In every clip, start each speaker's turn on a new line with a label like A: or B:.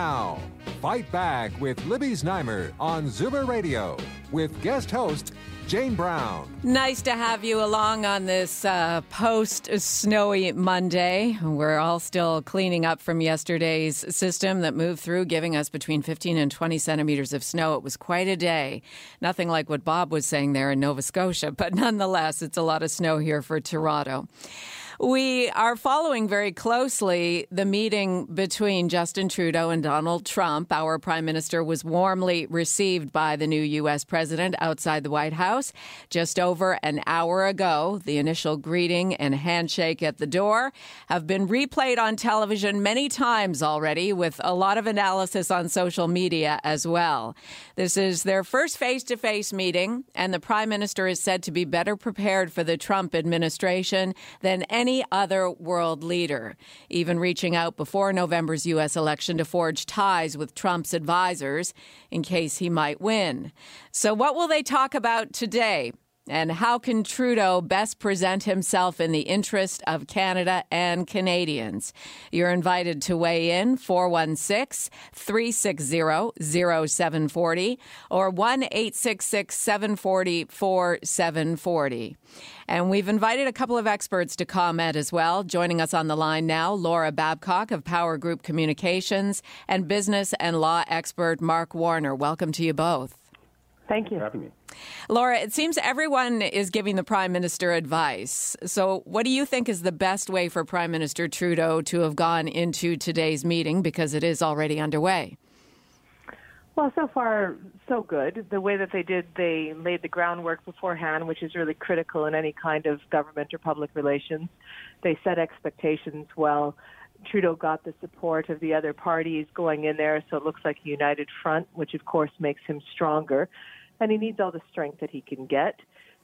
A: Now, Fight Back with Libby Znaimer on Zoomer Radio with guest host Jane Brown.
B: Nice to have you along on this uh, post snowy Monday. We're all still cleaning up from yesterday's system that moved through, giving us between 15 and 20 centimeters of snow. It was quite a day. Nothing like what Bob was saying there in Nova Scotia, but nonetheless, it's a lot of snow here for Toronto. We are following very closely the meeting between Justin Trudeau and Donald Trump. Our prime minister was warmly received by the new U.S. president outside the White House just over an hour ago. The initial greeting and handshake at the door have been replayed on television many times already, with a lot of analysis on social media as well. This is their first face to face meeting, and the prime minister is said to be better prepared for the Trump administration than any any other world leader, even reaching out before November's U.S. election to forge ties with Trump's advisors in case he might win. So, what will they talk about today? And how can Trudeau best present himself in the interest of Canada and Canadians? You're invited to weigh in 416 360 0740 or 1 866 740 4740. And we've invited a couple of experts to comment as well. Joining us on the line now, Laura Babcock of PowerGroup Communications and business and law expert Mark Warner. Welcome to you both.
C: Thank you
D: for having me.
B: Laura, it seems everyone is giving the Prime Minister advice. So, what do you think is the best way for Prime Minister Trudeau to have gone into today's meeting because it is already underway?
C: Well, so far, so good. The way that they did, they laid the groundwork beforehand, which is really critical in any kind of government or public relations. They set expectations well. Trudeau got the support of the other parties going in there, so it looks like a united front, which of course makes him stronger and he needs all the strength that he can get.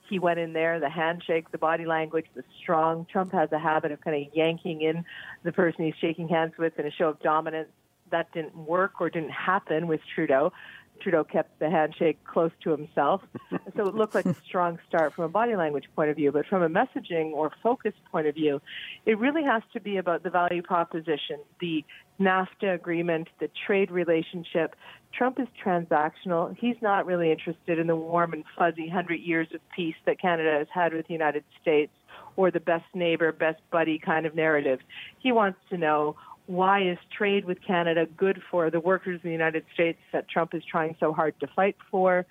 C: He went in there, the handshake, the body language, the strong. Trump has a habit of kind of yanking in the person he's shaking hands with in a show of dominance. That didn't work or didn't happen with Trudeau. Trudeau kept the handshake close to himself. so it looked like a strong start from a body language point of view. But from a messaging or focus point of view, it really has to be about the value proposition, the NAFTA agreement, the trade relationship. Trump is transactional. He's not really interested in the warm and fuzzy hundred years of peace that Canada has had with the United States or the best neighbor, best buddy kind of narrative. He wants to know why is trade with Canada good for the workers in the United States that Trump is trying so hard to fight for?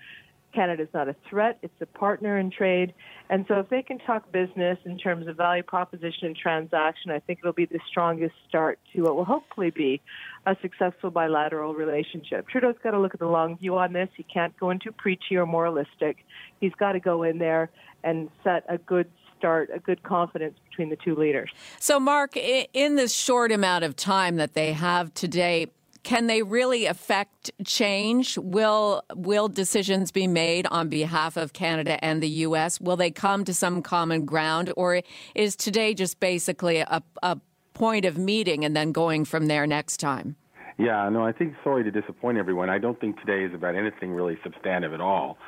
C: Canada is not a threat, it's a partner in trade. And so if they can talk business in terms of value proposition and transaction, I think it'll be the strongest start to what will hopefully be a successful bilateral relationship. Trudeau's got to look at the long view on this. He can't go into preachy or moralistic. He's got to go in there and set a good start a good confidence between the two leaders.
B: So, Mark, in this short amount of time that they have today, can they really affect change? Will will decisions be made on behalf of Canada and the U.S.? Will they come to some common ground, or is today just basically a, a point of meeting and then going from there next time?
D: Yeah, no, I think sorry to disappoint everyone. I don't think today is about anything really substantive at all.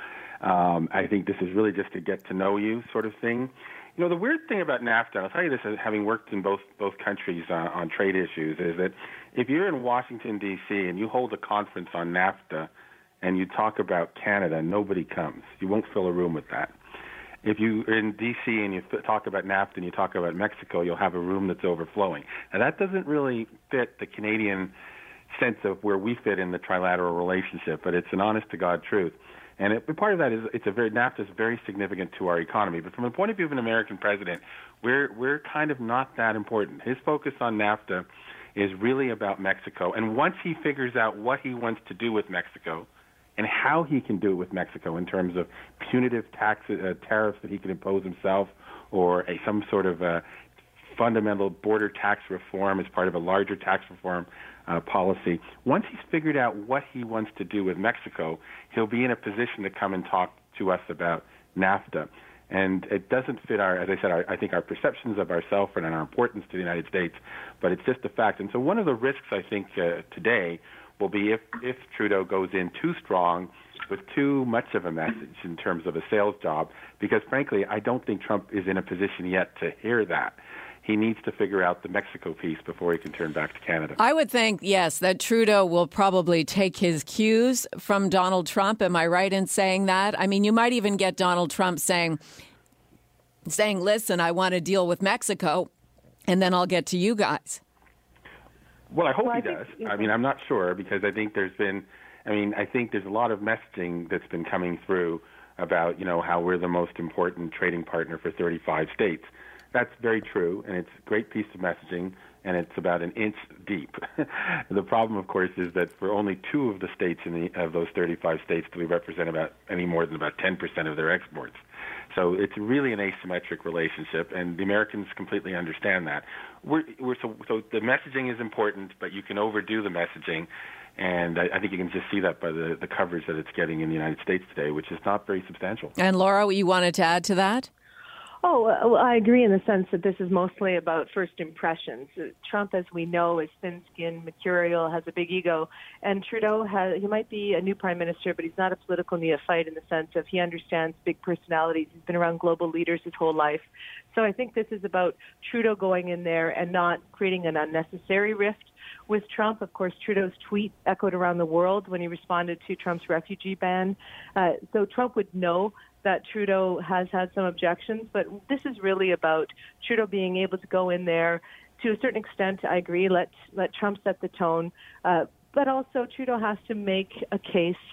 D: Um, I think this is really just a get to know you sort of thing. You know, the weird thing about NAFTA, I'll tell you this, having worked in both both countries uh, on trade issues, is that if you're in Washington D.C. and you hold a conference on NAFTA and you talk about Canada, nobody comes. You won't fill a room with that. If you're in D.C. and you talk about NAFTA and you talk about Mexico, you'll have a room that's overflowing. Now that doesn't really fit the Canadian sense of where we fit in the trilateral relationship, but it's an honest to God truth. And it, part of that is it's a very NAFTA is very significant to our economy. But from the point of view of an American president, we're we're kind of not that important. His focus on NAFTA is really about Mexico. And once he figures out what he wants to do with Mexico and how he can do it with Mexico in terms of punitive tax uh, tariffs that he can impose himself or a, some sort of uh, fundamental border tax reform as part of a larger tax reform uh, policy. Once he's figured out what he wants to do with Mexico, he'll be in a position to come and talk to us about NAFTA. And it doesn't fit our, as I said, our, I think our perceptions of ourselves and our importance to the United States, but it's just a fact. And so one of the risks I think uh, today will be if, if Trudeau goes in too strong with too much of a message in terms of a sales job, because frankly, I don't think Trump is in a position yet to hear that he needs to figure out the Mexico piece before he can turn back to Canada.
B: I would think, yes, that Trudeau will probably take his cues from Donald Trump. Am I right in saying that? I mean, you might even get Donald Trump saying, saying, listen, I want to deal with Mexico, and then I'll get to you guys.
D: Well, I hope well, he I does. Think, I mean, I'm not sure because I think there's been, I mean, I think there's a lot of messaging that's been coming through about, you know, how we're the most important trading partner for 35 states. That's very true, and it's a great piece of messaging, and it's about an inch deep. the problem, of course, is that for only two of the states in the, of those 35 states do we represent about any more than about 10% of their exports. So it's really an asymmetric relationship, and the Americans completely understand that. We're, we're so, so the messaging is important, but you can overdo the messaging, and I, I, think you can just see that by the, the coverage that it's getting in the United States today, which is not very substantial.
B: And Laura, you wanted to add to that?
C: Oh, well, I agree in the sense that this is mostly about first impressions. Trump, as we know, is thin-skinned, mercurial, has a big ego, and Trudeau has he might be a new prime minister, but he's not a political neophyte in the sense of he understands big personalities. He's been around global leaders his whole life, so I think this is about Trudeau going in there and not creating an unnecessary rift with Trump. Of course, Trudeau's tweet echoed around the world when he responded to Trump's refugee ban. Uh, so Trump would know that Trudeau has had some objections, but this is really about Trudeau being able to go in there. To a certain extent, I agree. Let let Trump set the tone, uh, but also Trudeau has to make a case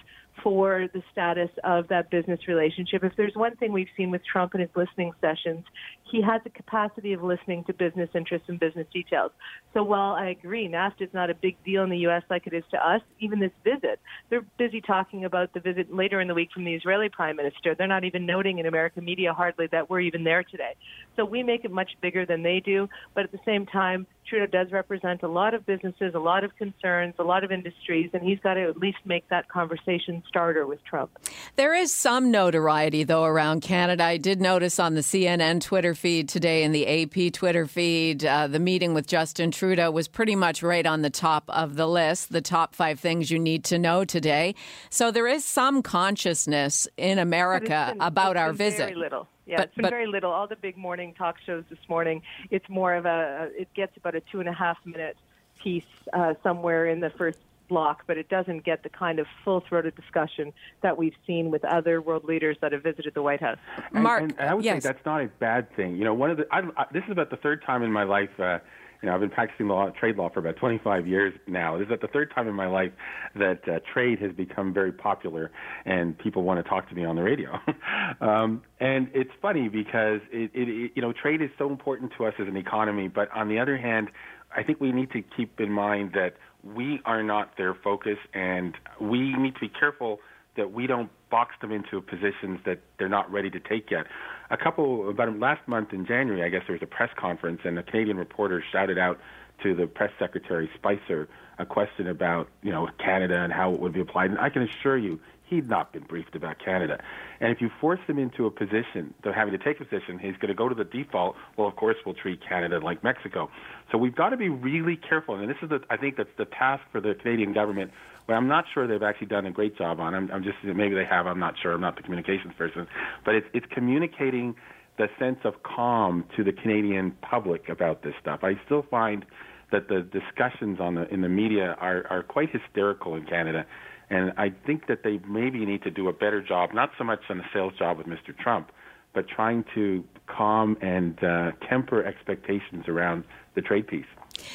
C: for the status of that business relationship. If there's one thing we've seen with Trump in his listening sessions, he has a capacity of listening to business interests and business details. So while I agree, NAFTA is not a big deal in the U.S. like it is to us, even this visit, they're busy talking about the visit later in the week from the Israeli prime minister. They're not even noting in American media hardly that we're even there today. So we make it much bigger than they do, but at the same time, Trudeau does represent a lot of businesses, a lot of concerns, a lot of industries, and he's got to at least make that conversation starter with Trump.
B: There is some notoriety, though, around Canada. I did notice on the CNN Twitter feed today and the AP Twitter feed, uh, the meeting with Justin Trudeau was pretty much right on the top of the list, the top five things you need to know today. So there is some consciousness in America
C: been,
B: about our visit.
C: Very little. Yeah, but, it's been but, very little. All the big morning talk shows this morning, it's more of a, it gets about a two and a half minute piece uh, somewhere in the first block, but it doesn't get the kind of full throated discussion that we've seen with other world leaders that have visited the White House.
B: Mark,
D: and, and I would
B: yes.
D: say that's not a bad thing. You know, one of the I, I, this is about the third time in my life. Uh, you know, I've been practicing law, trade law for about 25 years now. This is the third time in my life that uh, trade has become very popular and people want to talk to me on the radio. um, and it's funny because it, it, it, you know, trade is so important to us as an economy, but on the other hand, I think we need to keep in mind that we are not their focus, and we need to be careful that we don't box them into positions that they're not ready to take yet. A couple about last month in January, I guess there was a press conference, and a Canadian reporter shouted out to the press secretary Spicer a question about you know Canada and how it would be applied. And I can assure you, he'd not been briefed about Canada. And if you force him into a position, to having to take a position, he's going to go to the default. Well, of course, we'll treat Canada like Mexico. So we've got to be really careful. And this is, the, I think, that's the task for the Canadian government. But I'm not sure they've actually done a great job on. I'm, I'm just maybe they have. I'm not sure. I'm not the communications person. But it's it's communicating the sense of calm to the Canadian public about this stuff. I still find that the discussions on the in the media are are quite hysterical in Canada and I think that they maybe need to do a better job, not so much on the sales job with Mr. Trump, but trying to calm and uh, temper expectations around the trade piece.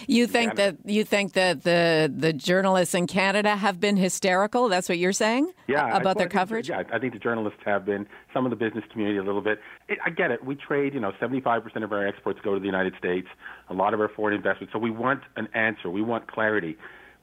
B: You think that you think that the the journalists in Canada have been hysterical? That's what you're saying?
D: Yeah,
B: about their coverage.
D: Yeah, I think the journalists have been. Some of the business community a little bit. It, I get it. We trade. You know, 75 percent of our exports go to the United States. A lot of our foreign investments. So we want an answer. We want clarity.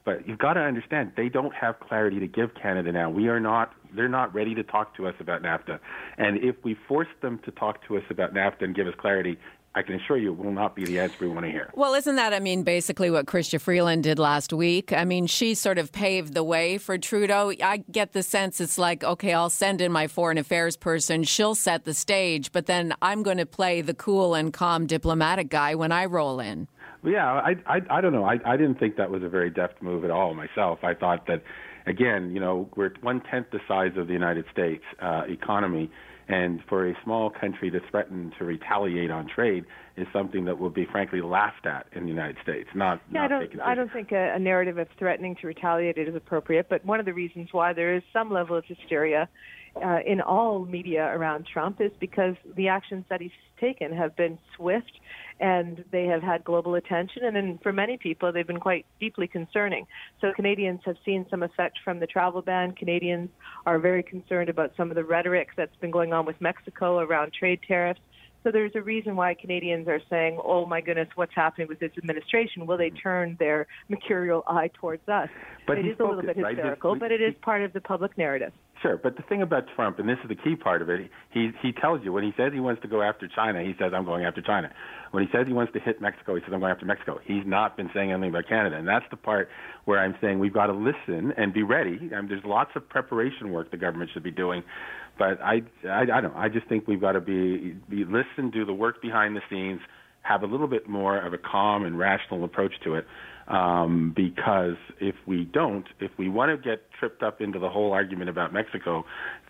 D: But you've got to understand they don't have clarity to give Canada now. We are not they're not ready to talk to us about NAFTA. And if we force them to talk to us about NAFTA and give us clarity, I can assure you it will not be the answer we want to hear.
B: Well, isn't that, I mean, basically what Chrystia Freeland did last week? I mean, she sort of paved the way for Trudeau. I get the sense it's like, okay, I'll send in my foreign affairs person. She'll set the stage, but then I'm going to play the cool and calm diplomatic guy when I roll in.
D: Yeah, I, I, I don't know. I, I didn't think that was a very deft move at all myself. I thought that, again, you know, we're one tenth the size of the United States uh, economy and for a small country to threaten to retaliate on trade is something that will be frankly laughed at in the United States. Not
C: yeah,
D: not
C: I don't I don't think a, a narrative of threatening to retaliate is appropriate. But one of the reasons why there is some level of hysteria uh, in all media around Trump is because the actions that he's taken have been swift and they have had global attention. And then for many people, they've been quite deeply concerning. So Canadians have seen some effect from the travel ban. Canadians are very concerned about some of the rhetoric that's been going on with Mexico around trade tariffs. So there's a reason why Canadians are saying, "Oh my goodness, what's happening with this administration? Will they turn their mercurial eye towards us?"
D: But
C: it
D: is
C: is a little bit hysterical,
D: This-
C: but it is part of the public narrative.
D: Sure, but the thing about Trump, and this is the key part of it, he he tells you when he says he wants to go after China, he says I'm going after China. When he says he wants to hit Mexico, he says I'm going after Mexico. He's not been saying anything about Canada, and that's the part where I'm saying we've got to listen and be ready. I mean, there's lots of preparation work the government should be doing, but I I, I don't. I just think we've got to be be listen, do the work behind the scenes, have a little bit more of a calm and rational approach to it. Um, because if we don't, if we want to get tripped up into the whole argument about Mexico,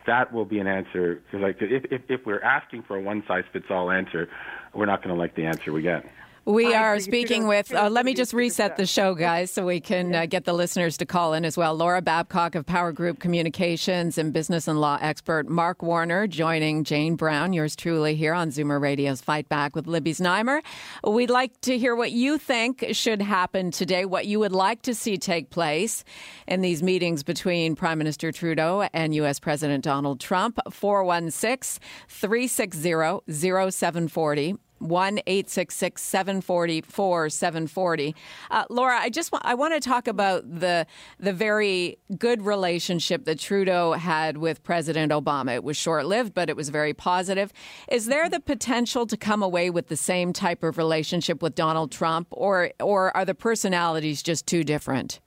D: that will be an answer. Like, if, if if we're asking for a one size fits all answer, we're not going to like the answer we get.
B: We
C: I
B: are speaking with, uh, let me just reset the show, guys, so we can uh, get the listeners to call in as well. Laura Babcock of PowerGroup Communications and business and law expert Mark Warner joining Jane Brown, yours truly, here on Zoomer Radio's Fight Back with Libby Znaimer. We'd like to hear what you think should happen today, what you would like to see take place in these meetings between Prime Minister Trudeau and U.S. President Donald Trump. 416 360 0740. 1 866 744 740. Uh, Laura, I just I want to talk about the the very good relationship that Trudeau had with President Obama. It was short lived, but it was very positive. Is there the potential to come away with the same type of relationship with Donald Trump, or or are the personalities just too different?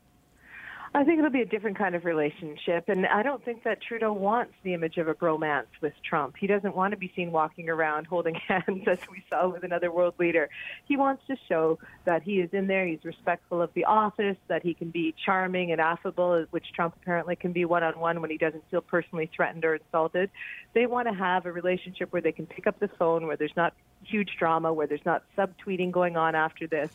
C: I think it'll be a different kind of relationship, and I don't think that Trudeau wants the image of a bromance with Trump. He doesn't want to be seen walking around holding hands, as we saw with another world leader. He wants to show that he is in there, he's respectful of the office, that he can be charming and affable, which Trump apparently can be one on one when he doesn't feel personally threatened or insulted. They want to have a relationship where they can pick up the phone, where there's not huge drama, where there's not subtweeting going on after this.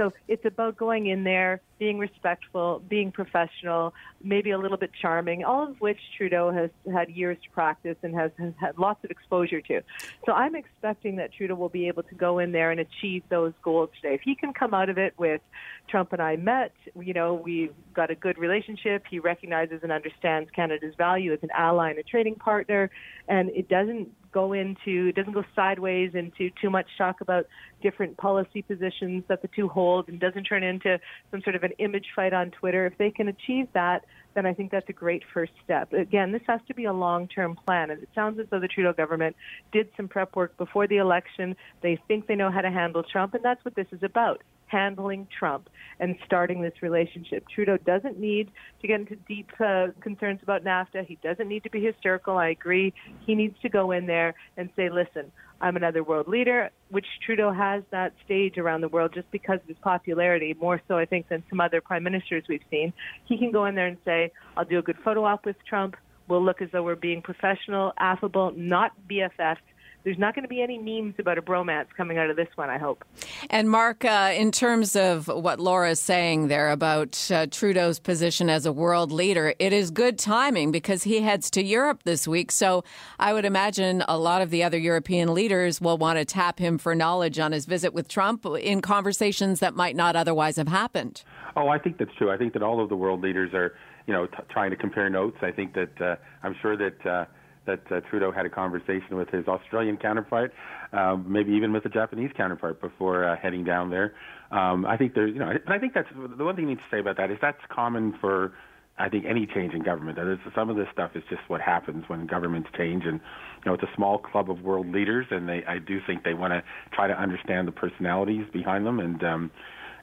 C: So it's about going in there, being respectful, being professional, maybe a little bit charming, all of which Trudeau has had years to practice and has, has had lots of exposure to. So I'm expecting that Trudeau will be able to go in there and achieve those goals today. If he can come out of it with Trump and I met, you know, we've got a good relationship. He recognizes and understands Canada's value as an ally and a trading partner, and it doesn't go into doesn't go sideways into too much talk about different policy positions that the two hold and doesn't turn into some sort of an image fight on Twitter. If they can achieve that, then I think that's a great first step. Again, this has to be a long-term plan, and it sounds as though the Trudeau government did some prep work before the election. They think they know how to handle Trump, and that's what this is about handling Trump and starting this relationship. Trudeau doesn't need to get into deep uh, concerns about NAFTA. He doesn't need to be hysterical. I agree. He needs to go in there and say, listen, I'm another world leader, which Trudeau has that stage around the world just because of his popularity, more so, I think, than some other prime ministers we've seen. He can go in there and say, I'll do a good photo op with Trump. We'll look as though we're being professional, affable, not BFFs there's not going to be any memes about a bromance coming out of this one, I hope.
B: And Mark, uh, in terms of what Laura is saying there about uh, Trudeau's position as a world leader, it is good timing because he heads to Europe this week. So I would imagine a lot of the other European leaders will want to tap him for knowledge on his visit with Trump in conversations that might not otherwise have happened.
D: Oh, I think that's true. I think that all of the world leaders are, you know, t- trying to compare notes. I think that uh, I'm sure that. That uh, Trudeau had a conversation with his Australian counterpart, uh, maybe even with the Japanese counterpart before uh, heading down there. Um, I think there's, you know, but I think that's the one thing you need to say about that is that's common for I think any change in government. That is, some of this stuff is just what happens when governments change, and you know it's a small club of world leaders, and they I do think they want to try to understand the personalities behind them, and um,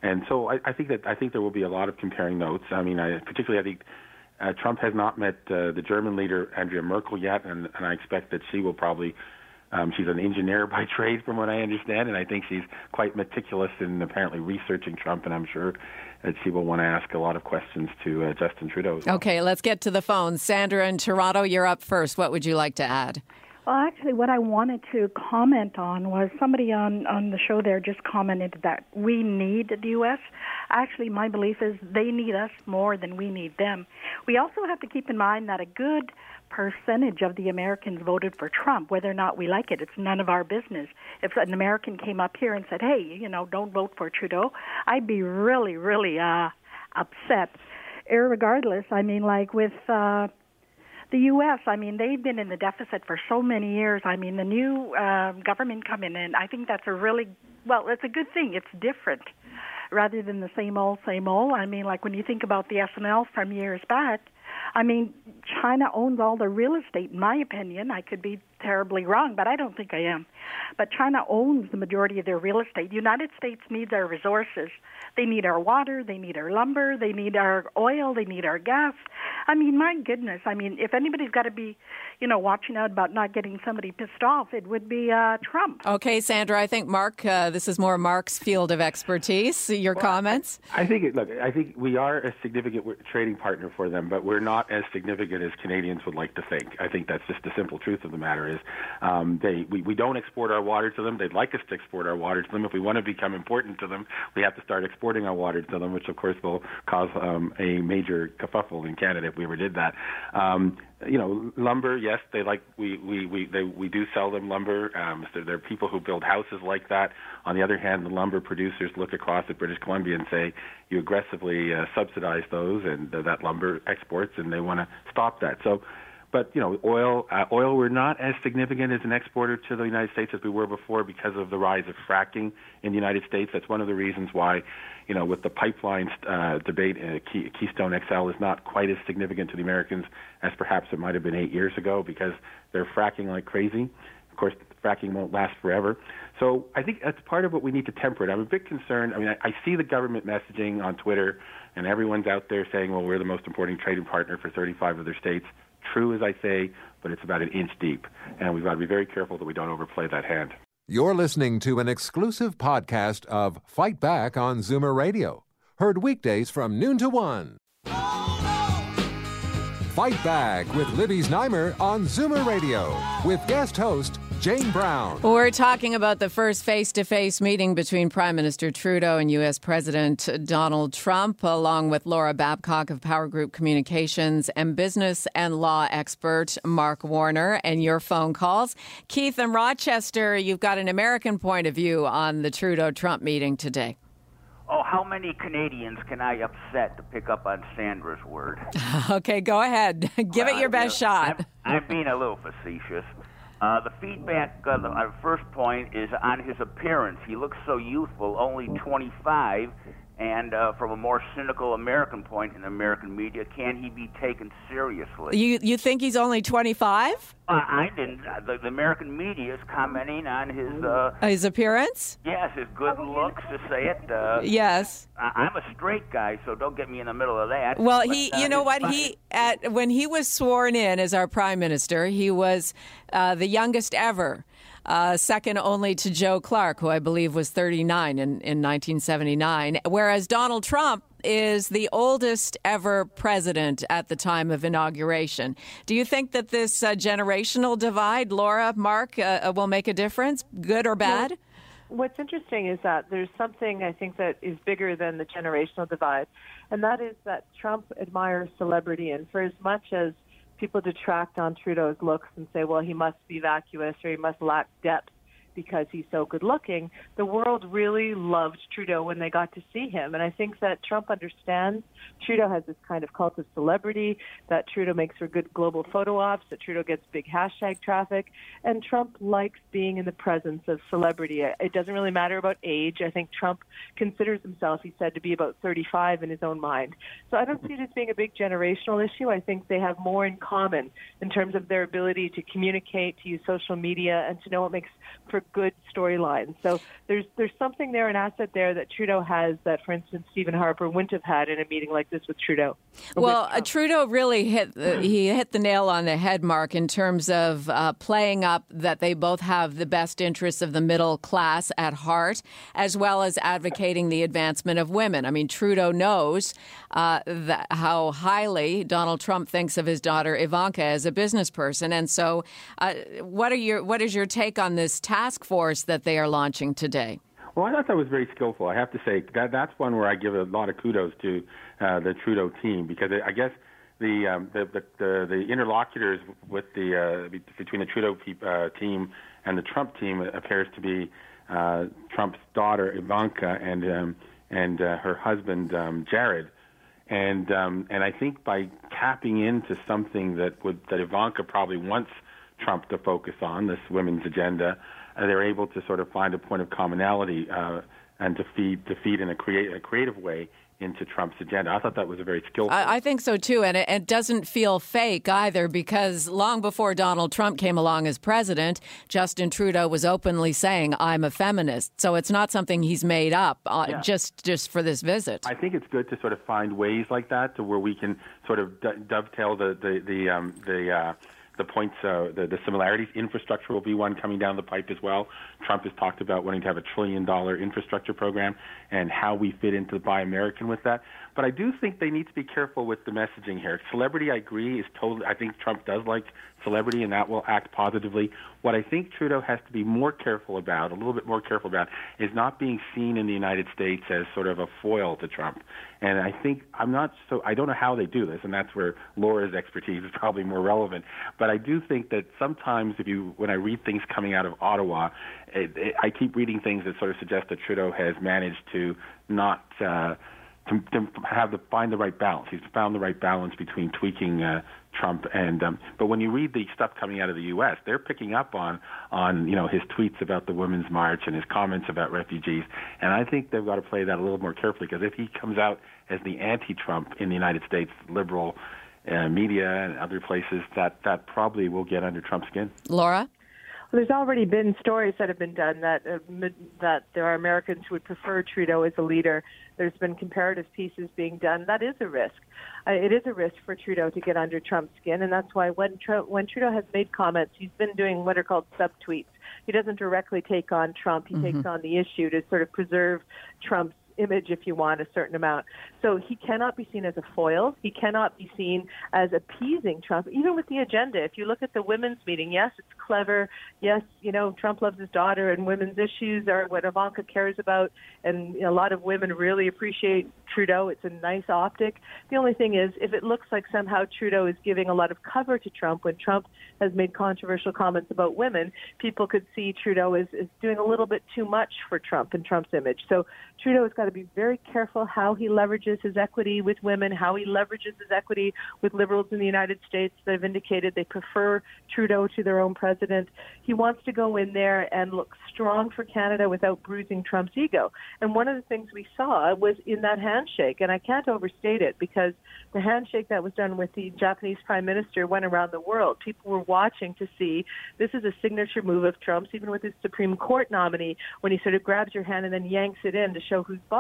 D: and so I, I think that I think there will be a lot of comparing notes. I mean, I, particularly I think uh, Trump has not met uh, the German leader Angela Merkel yet, and, and I expect that she will probably. Um, she's an engineer by trade, from what I understand, and I think she's quite meticulous in apparently researching Trump. And I'm sure that she will want to ask a lot of questions to uh, Justin Trudeau.
B: Well. Okay, let's get to the phone. Sandra in Toronto, you're up first. What would you like to add?
E: Well, actually, what I wanted to comment on was somebody on, on the show there just commented that we need the U.S. Actually, my belief is they need us more than we need them. We also have to keep in mind that a good percentage of the Americans voted for Trump, whether or not we like it. It's none of our business. If an American came up here and said, hey, you know, don't vote for Trudeau, I'd be really, really uh, upset. Irregardless, I mean, like with. Uh, the U.S., I mean, they've been in the deficit for so many years. I mean, the new uh, government coming in, I think that's a really, well, it's a good thing. It's different rather than the same old, same old. I mean, like when you think about the S&L from years back, I mean, China owns all the real estate, in my opinion. I could be terribly wrong, but I don't think I am. But China owns the majority of their real estate. The United States needs our resources. They need our water, they need our lumber, they need our oil, they need our gas. I mean, my goodness. I mean, if anybody's got to be, you know, watching out about not getting somebody pissed off, it would be uh, Trump.
B: Okay, Sandra, I think Mark, uh, this is more Mark's field of expertise. Your well, comments?
D: I, I think, look, I think we are a significant trading partner for them, but we're not as significant as Canadians would like to think. I think that's just the simple truth of the matter is um, they we, we don't export our water to them. They'd like us to export our water to them. If we want to become important to them, we have to start exporting our water to them, which of course will cause um, a major kerfuffle in Canada if we ever did that. Um, you know, lumber. Yes, they like we we we they, we do sell them lumber. Um, so there are people who build houses like that. On the other hand, the lumber producers look across at British Columbia and say you aggressively uh, subsidize those and uh, that lumber exports, and they want to stop that. So but you know, oil uh, oil we're not as significant as an exporter to the United States as we were before because of the rise of fracking in the United States. That's one of the reasons why, you know, with the pipeline uh, debate, uh, Key, Keystone XL is not quite as significant to the Americans as perhaps it might have been eight years ago because they're fracking like crazy. Of course, fracking won't last forever. So I think that's part of what we need to temper it. I'm a bit concerned. I mean, I, I see the government messaging on Twitter, and everyone's out there saying, well, we're the most important trading partner for 35 of their states true as I say, but it's about an inch deep. And we've got to be very careful that we don't overplay that hand.
A: You're listening to an exclusive podcast of Fight Back on Zoomer Radio, heard weekdays from noon to one. Fight Back with Libby Znaimer on Zoomer Radio with guest host Jane Brown.
B: We're talking about the first face to face meeting between Prime Minister Trudeau and U.S. President Donald Trump, along with Laura Babcock of PowerGroup Communications and business and law expert Mark Warner, and your phone calls. Keith in Rochester, you've got an American point of view on the Trudeau Trump meeting today.
F: Oh, how many Canadians can I upset to pick up on Sandra's word?
B: okay, go ahead. Give well, it your best
F: you
B: know, shot.
F: I'm, I'm, being a little facetious. Uh, the feedback uh, the, our first point is on his appearance. He looks so youthful, only 25, and uh, from a more cynical American point in American media, can he be taken seriously?
B: You you think he's only 25?
F: Uh, I didn't. Uh, the, the, American media is commenting on his uh,
B: his appearance.
F: Yes, his good looks, to say it. Uh,
B: yes.
F: I, am a straight guy, so don't get me in the middle of that.
B: Well, but, he, you know what, he at when he was sworn in as our prime minister, he was the youngest ever uh, second only to Joe Clark, who I believe was 39 in, in 1979. Whereas Donald Trump is the oldest ever president at the time of inauguration. Do you think that this uh, generational divide, Laura, Mark, uh, uh will make a difference, good or bad?
C: Well, what's interesting is that there's something I think that is bigger than the generational divide, and that is that Trump admires celebrity, and for as much as people detract on Trudeau's looks and say, well, he must be vacuous or he must lack depth because he's so good looking. The world really loved Trudeau when they got to see him. And I think that Trump understands Trudeau has this kind of cult of celebrity, that Trudeau makes for good global photo ops, that Trudeau gets big hashtag traffic. And Trump likes being in the presence of celebrity. It doesn't really matter about age. I think Trump considers himself, he said, to be about 35 in his own mind. So I don't see it as being a big generational issue. I think they have more in common in terms of their ability to communicate, to use social media, and to know what makes for good storyline. So there's there's something there, an asset there that Trudeau has that, for instance, Stephen Harper wouldn't have had in a meeting like this with Trudeau.
B: Well, uh, Trudeau really hit the, he hit the nail on the head, Mark, in terms of uh, playing up that they both have the best interests of the middle class at heart, as well as advocating the advancement of women. I mean, Trudeau knows uh, that, how highly Donald Trump thinks of his daughter Ivanka as a business person, and so uh, what are your what is your take on this task force that they are launching today?
D: Well, I thought that was very skillful. I have to say that that's one where I give a lot of kudos to uh, the Trudeau team because I guess the um, the, the, the the interlocutors with the uh, between the Trudeau uh, team and the Trump team appears to be uh, Trump's daughter Ivanka and um, and uh, her husband um, Jared. And um, and I think by tapping into something that would that Ivanka probably wants Trump to focus on this women's agenda, they're able to sort of find a point of commonality uh, and to feed to feed in a, create, a creative way into Trump's agenda. I thought that was a very skillful.
B: I, I think so too, and it, it, doesn't feel fake either because long before Donald Trump came along as president, Justin Trudeau was openly saying, "I'm a feminist." So it's not something he's made up uh, yeah. just just for this visit.
D: I think it's good to sort of find ways like that to where we can sort of dovetail the the the um, the. Uh, the points, uh, the, the similarities. Infrastructure will be one coming down the pipe as well. Trump has talked about wanting to have a trillion dollar infrastructure program and how we fit into the Buy American with that. But I do think they need to be careful with the messaging here. Celebrity, I agree, is totally. I think Trump does like celebrity, and that will act positively. What I think Trudeau has to be more careful about, a little bit more careful about, is not being seen in the United States as sort of a foil to Trump. And I think I'm not so. I don't know how they do this, and that's where Laura's expertise is probably more relevant. But I do think that sometimes, if you, when I read things coming out of Ottawa, it, it, I keep reading things that sort of suggest that Trudeau has managed to not. Uh, to, to have the find the right balance. He's found the right balance between tweaking uh, Trump and um, but when you read the stuff coming out of the U.S., they're picking up on on you know his tweets about the Women's March and his comments about refugees, and I think they've got to play that a little more carefully because if he comes out as the anti-Trump in the United States liberal uh, media and other places, that that probably will get under Trump's skin.
B: Laura.
C: There's already been stories that have been done that uh, that there are Americans who would prefer Trudeau as a leader. There's been comparative pieces being done. That is a risk. Uh, it is a risk for Trudeau to get under Trump's skin, and that's why when Trump, when Trudeau has made comments, he's been doing what are called subtweets. He doesn't directly take on Trump. He mm-hmm. takes on the issue to sort of preserve Trump's image, if you want, a certain amount. So he cannot be seen as a foil. He cannot be seen as appeasing Trump, even with the agenda. If you look at the women's meeting, yes, it's clever. Yes, you know, Trump loves his daughter, and women's issues are what Ivanka cares about. And a lot of women really appreciate Trudeau. It's a nice optic. The only thing is, if it looks like somehow Trudeau is giving a lot of cover to Trump when Trump has made controversial comments about women, people could see Trudeau is, as doing a little bit too much for Trump and Trump's image. So Trudeau has got to be very careful how he leverages his equity with women, how he leverages his equity with liberals in the United States that have indicated they prefer Trudeau to their own president. He wants to go in there and look strong for Canada without bruising Trump's ego. And one of the things we saw was in that handshake, and I can't overstate it because the handshake that was done with the Japanese prime minister went around the world. People were watching to see this is a signature move of Trump's, even with his Supreme Court nominee, when he sort of grabs your hand and then yanks it in to show who's boss.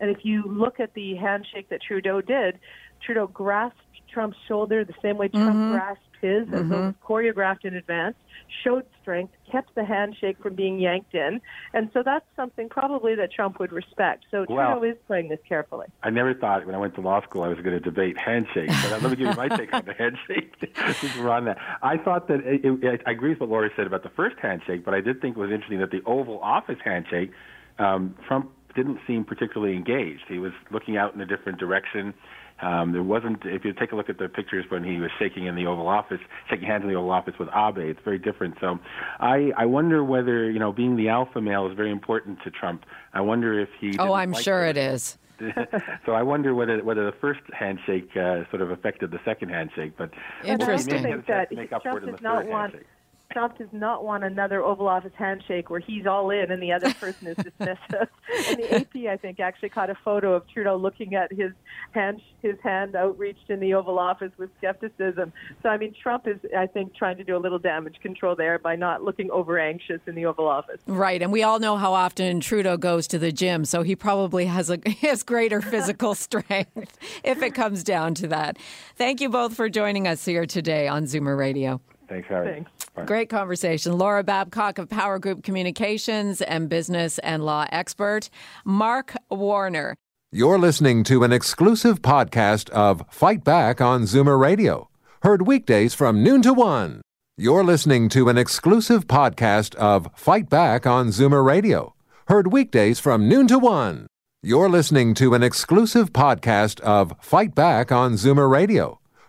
C: And if you look at the handshake that Trudeau did, Trudeau grasped Trump's shoulder the same way Trump mm-hmm. grasped his, mm-hmm. as though it was choreographed in advance, showed strength, kept the handshake from being yanked in. And so that's something probably that Trump would respect. So well, Trudeau is playing this carefully.
D: I never thought when I went to law school I was going to debate handshakes, but let me give you my take on the handshake. Since we're on that. I thought that, it, it, I agree with what Laura said about the first handshake, but I did think it was interesting that the Oval Office handshake, um, Trump didn't seem particularly engaged. He was looking out in a different direction Um, there wasn't. If you take a look at the pictures when he was shaking in the Oval Office, shaking hands in the Oval Office with Abe, it's very different. So, I I wonder whether you know being the alpha male is very important to Trump. I wonder if he.
B: Oh, I'm
D: like
B: sure
D: it
B: is.
D: so I wonder whether whether the first handshake uh, sort of affected the second handshake, but
B: Interesting.
C: I think that Trump does not want
D: handshake.
C: Trump does not want another Oval Office handshake where he's all in and the other person is dismissive. and the AP, I think, actually caught a photo of Trudeau looking at his hand, his hand outreached in the Oval Office with skepticism. So, I mean, Trump is, I think, trying to do a little damage control there by not looking over anxious in the Oval Office.
B: Right, and we all know how often Trudeau goes to the gym, so he probably has a has greater physical strength if it comes down to that. Thank you both for joining us here today on Zoomer Radio.
D: Thanks, Harry.
C: Thanks.
D: Bye.
B: Great conversation. Laura Babcock of PowerGroup Communications and business and law expert. Mark Warner.
A: You're listening to an exclusive podcast of Fight Back on Zoomer Radio, heard weekdays from noon to one. You're listening to an exclusive podcast of Fight Back on Zoomer Radio, heard weekdays from noon to one. You're listening to an exclusive podcast of Fight Back on Zoomer Radio,